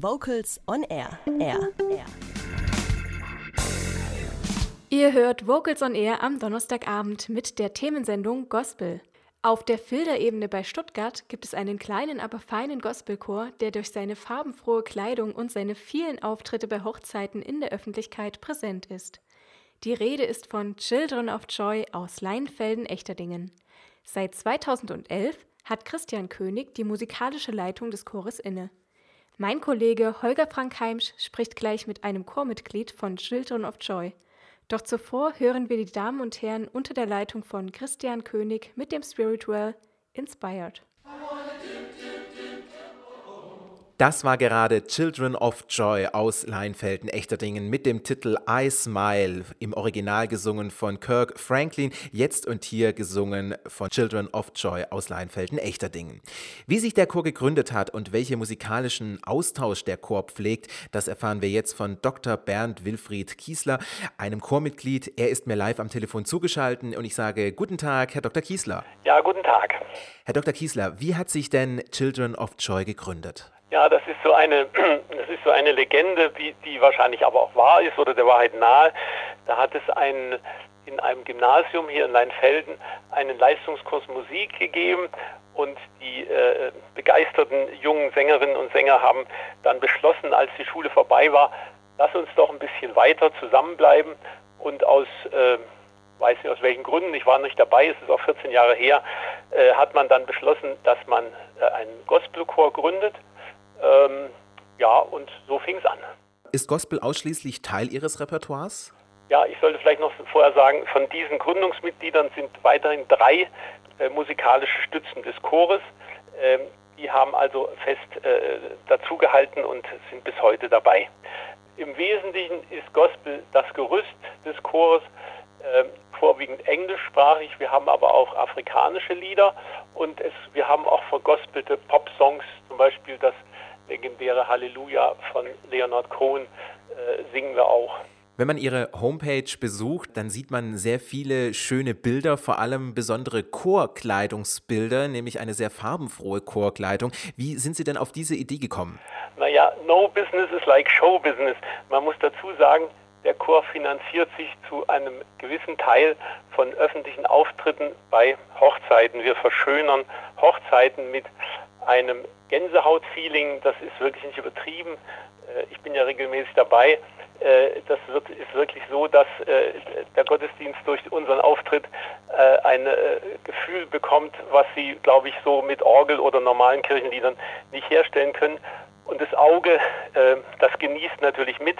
Vocals on Air. Air. Air. Ihr hört Vocals on Air am Donnerstagabend mit der Themensendung Gospel. Auf der Filderebene bei Stuttgart gibt es einen kleinen, aber feinen Gospelchor, der durch seine farbenfrohe Kleidung und seine vielen Auftritte bei Hochzeiten in der Öffentlichkeit präsent ist. Die Rede ist von Children of Joy aus Leinfelden-Echterdingen. Seit 2011 hat Christian König die musikalische Leitung des Chores inne. Mein Kollege Holger Frank Heimsch spricht gleich mit einem Chormitglied von Children of Joy. Doch zuvor hören wir die Damen und Herren unter der Leitung von Christian König mit dem Spiritual Inspired. Das war gerade Children of Joy aus Leinfelden-Echterdingen mit dem Titel I Smile, im Original gesungen von Kirk Franklin, jetzt und hier gesungen von Children of Joy aus Leinfelden-Echterdingen. Wie sich der Chor gegründet hat und welche musikalischen Austausch der Chor pflegt, das erfahren wir jetzt von Dr. Bernd Wilfried Kiesler, einem Chormitglied. Er ist mir live am Telefon zugeschaltet und ich sage guten Tag, Herr Dr. Kiesler. Ja, guten Tag. Herr Dr. Kiesler, wie hat sich denn Children of Joy gegründet? Ja, das ist so eine, das ist so eine Legende, die, die wahrscheinlich aber auch wahr ist oder der Wahrheit nahe. Da hat es einen, in einem Gymnasium hier in Leinfelden einen Leistungskurs Musik gegeben und die äh, begeisterten jungen Sängerinnen und Sänger haben dann beschlossen, als die Schule vorbei war, lass uns doch ein bisschen weiter zusammenbleiben und aus äh, weiß nicht aus welchen Gründen, ich war nicht dabei, es ist auch 14 Jahre her, äh, hat man dann beschlossen, dass man äh, einen Gospelchor gründet ähm, ja, und so fing es an. Ist Gospel ausschließlich Teil Ihres Repertoires? Ja, ich sollte vielleicht noch vorher sagen, von diesen Gründungsmitgliedern sind weiterhin drei äh, musikalische Stützen des Chores. Ähm, die haben also fest äh, dazugehalten und sind bis heute dabei. Im Wesentlichen ist Gospel das Gerüst des Chores, äh, vorwiegend englischsprachig. Wir haben aber auch afrikanische Lieder und es, wir haben auch vergospelte Pop-Songs, zum Beispiel das legendäre Halleluja von Leonard Cohen äh, singen wir auch. Wenn man Ihre Homepage besucht, dann sieht man sehr viele schöne Bilder, vor allem besondere Chorkleidungsbilder, nämlich eine sehr farbenfrohe Chorkleidung. Wie sind Sie denn auf diese Idee gekommen? Naja, no business is like show business. Man muss dazu sagen, der Chor finanziert sich zu einem gewissen Teil von öffentlichen Auftritten bei Hochzeiten. Wir verschönern Hochzeiten mit einem Gänsehaut-Feeling, das ist wirklich nicht übertrieben. Äh, ich bin ja regelmäßig dabei. Äh, das wird, ist wirklich so, dass äh, der Gottesdienst durch unseren Auftritt ein Gefühl bekommt, was Sie, glaube ich, so mit Orgel oder normalen Kirchenliedern nicht herstellen können. Und das Auge, das genießt natürlich mit.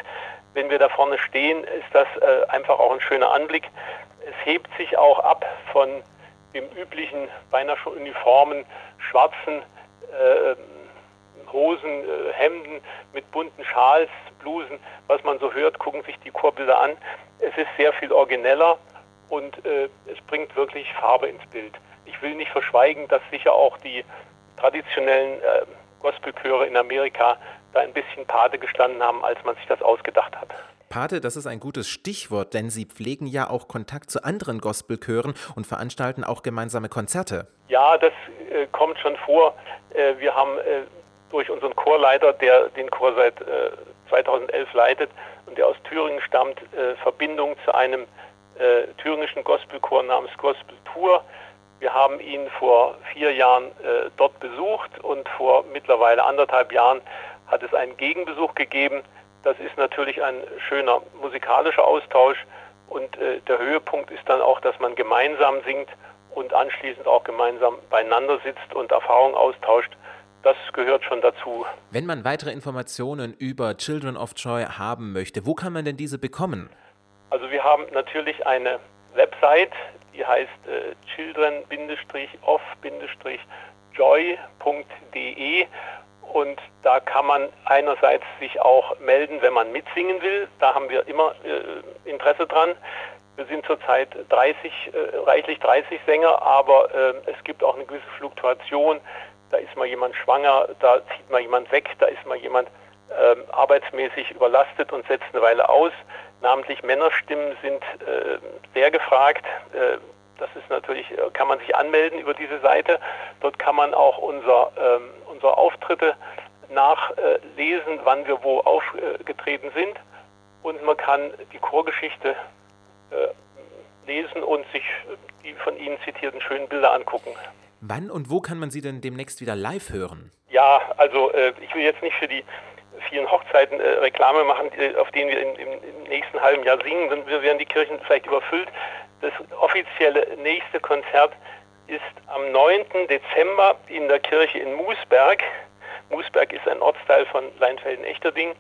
Wenn wir da vorne stehen, ist das einfach auch ein schöner Anblick. Es hebt sich auch ab von dem üblichen, beinahe schon uniformen, schwarzen äh, Hosen, äh, Hemden mit bunten Schals, Blusen, was man so hört, gucken sich die Chorbilder an. Es ist sehr viel origineller und äh, es bringt wirklich Farbe ins Bild. Ich will nicht verschweigen, dass sicher auch die traditionellen äh, Gospelchöre in Amerika da ein bisschen Pate gestanden haben, als man sich das ausgedacht hat. Pate, das ist ein gutes Stichwort, denn Sie pflegen ja auch Kontakt zu anderen Gospelchören und veranstalten auch gemeinsame Konzerte. Ja, das äh, kommt schon vor. Äh, wir haben äh, durch unseren Chorleiter, der den Chor seit 2011 äh, leitet und der aus Thüringen stammt, äh, Verbindung zu einem äh, thüringischen Gospelchor namens Gospel Tour. Wir haben ihn vor vier Jahren dort besucht und vor mittlerweile anderthalb Jahren hat es einen Gegenbesuch gegeben das ist natürlich ein schöner musikalischer Austausch und äh, der Höhepunkt ist dann auch, dass man gemeinsam singt und anschließend auch gemeinsam beieinander sitzt und Erfahrungen austauscht. Das gehört schon dazu. Wenn man weitere Informationen über Children of Joy haben möchte, wo kann man denn diese bekommen? Also wir haben natürlich eine Website, die heißt äh, children-off-joy.de und da kann man einerseits sich auch melden, wenn man mitsingen will. Da haben wir immer äh, Interesse dran. Wir sind zurzeit 30, äh, reichlich 30 Sänger, aber äh, es gibt auch eine gewisse Fluktuation. Da ist mal jemand schwanger, da zieht mal jemand weg, da ist mal jemand ähm, arbeitsmäßig überlastet und setzt eine Weile aus. Namentlich Männerstimmen sind äh, sehr gefragt. Äh, das ist natürlich, äh, kann man sich anmelden über diese Seite. Dort kann man auch unser, ähm, unsere Auftritte nachlesen, wann wir wo aufgetreten sind und man kann die Chorgeschichte äh, lesen und sich die von Ihnen zitierten schönen Bilder angucken. Wann und wo kann man Sie denn demnächst wieder live hören? Ja, also äh, ich will jetzt nicht für die vielen Hochzeiten äh, Reklame machen, die, auf denen wir in, im, im, nächsten halben Jahr singen, wir werden die Kirchen vielleicht überfüllt. Das offizielle nächste Konzert ist am 9. Dezember in der Kirche in Moosberg. Moosberg ist ein Ortsteil von Leinfelden-Echterding.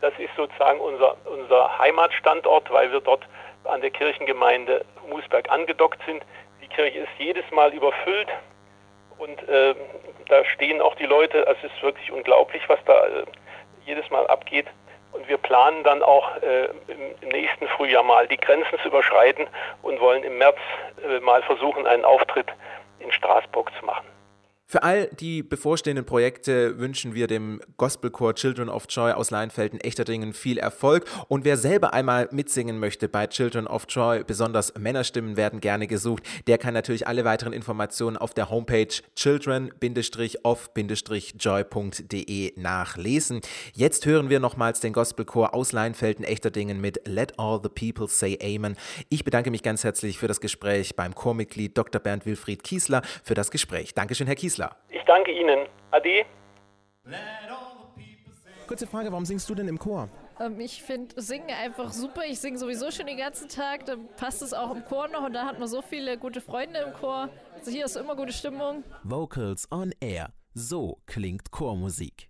Das ist sozusagen unser, unser Heimatstandort, weil wir dort an der Kirchengemeinde Moosberg angedockt sind. Die Kirche ist jedes Mal überfüllt und äh, da stehen auch die Leute. Es ist wirklich unglaublich, was da äh, jedes Mal abgeht. Und wir planen dann auch äh, im, nächsten Frühjahr mal die Grenzen zu überschreiten und wollen im März äh, mal versuchen, einen Auftritt in Straßburg zu machen. Für all die bevorstehenden Projekte wünschen wir dem Gospelchor Children of Joy aus Leinfelden-Echterdingen viel Erfolg. Und wer selber einmal mitsingen möchte bei Children of Joy, besonders Männerstimmen werden gerne gesucht, der kann natürlich alle weiteren Informationen auf der Homepage children-of-joy.de nachlesen. Jetzt hören wir nochmals den Gospelchor aus Leinfelden-Echterdingen mit Let All the People Say Amen. Ich bedanke mich ganz herzlich für das Gespräch beim Chormitglied Dr. Bernd Wilfried Kiesler für das Gespräch. Dankeschön, Herr Kiesler. Kiesler. Ich danke Ihnen. Ade. Kurze Frage, warum singst du denn im Chor? Ähm, ich finde Singen einfach super. Ich singe sowieso schon den ganzen Tag. Dann passt es auch im Chor noch und da hat man so viele gute Freunde im Chor. Also hier ist immer gute Stimmung. Vocals on Air. So klingt Chormusik.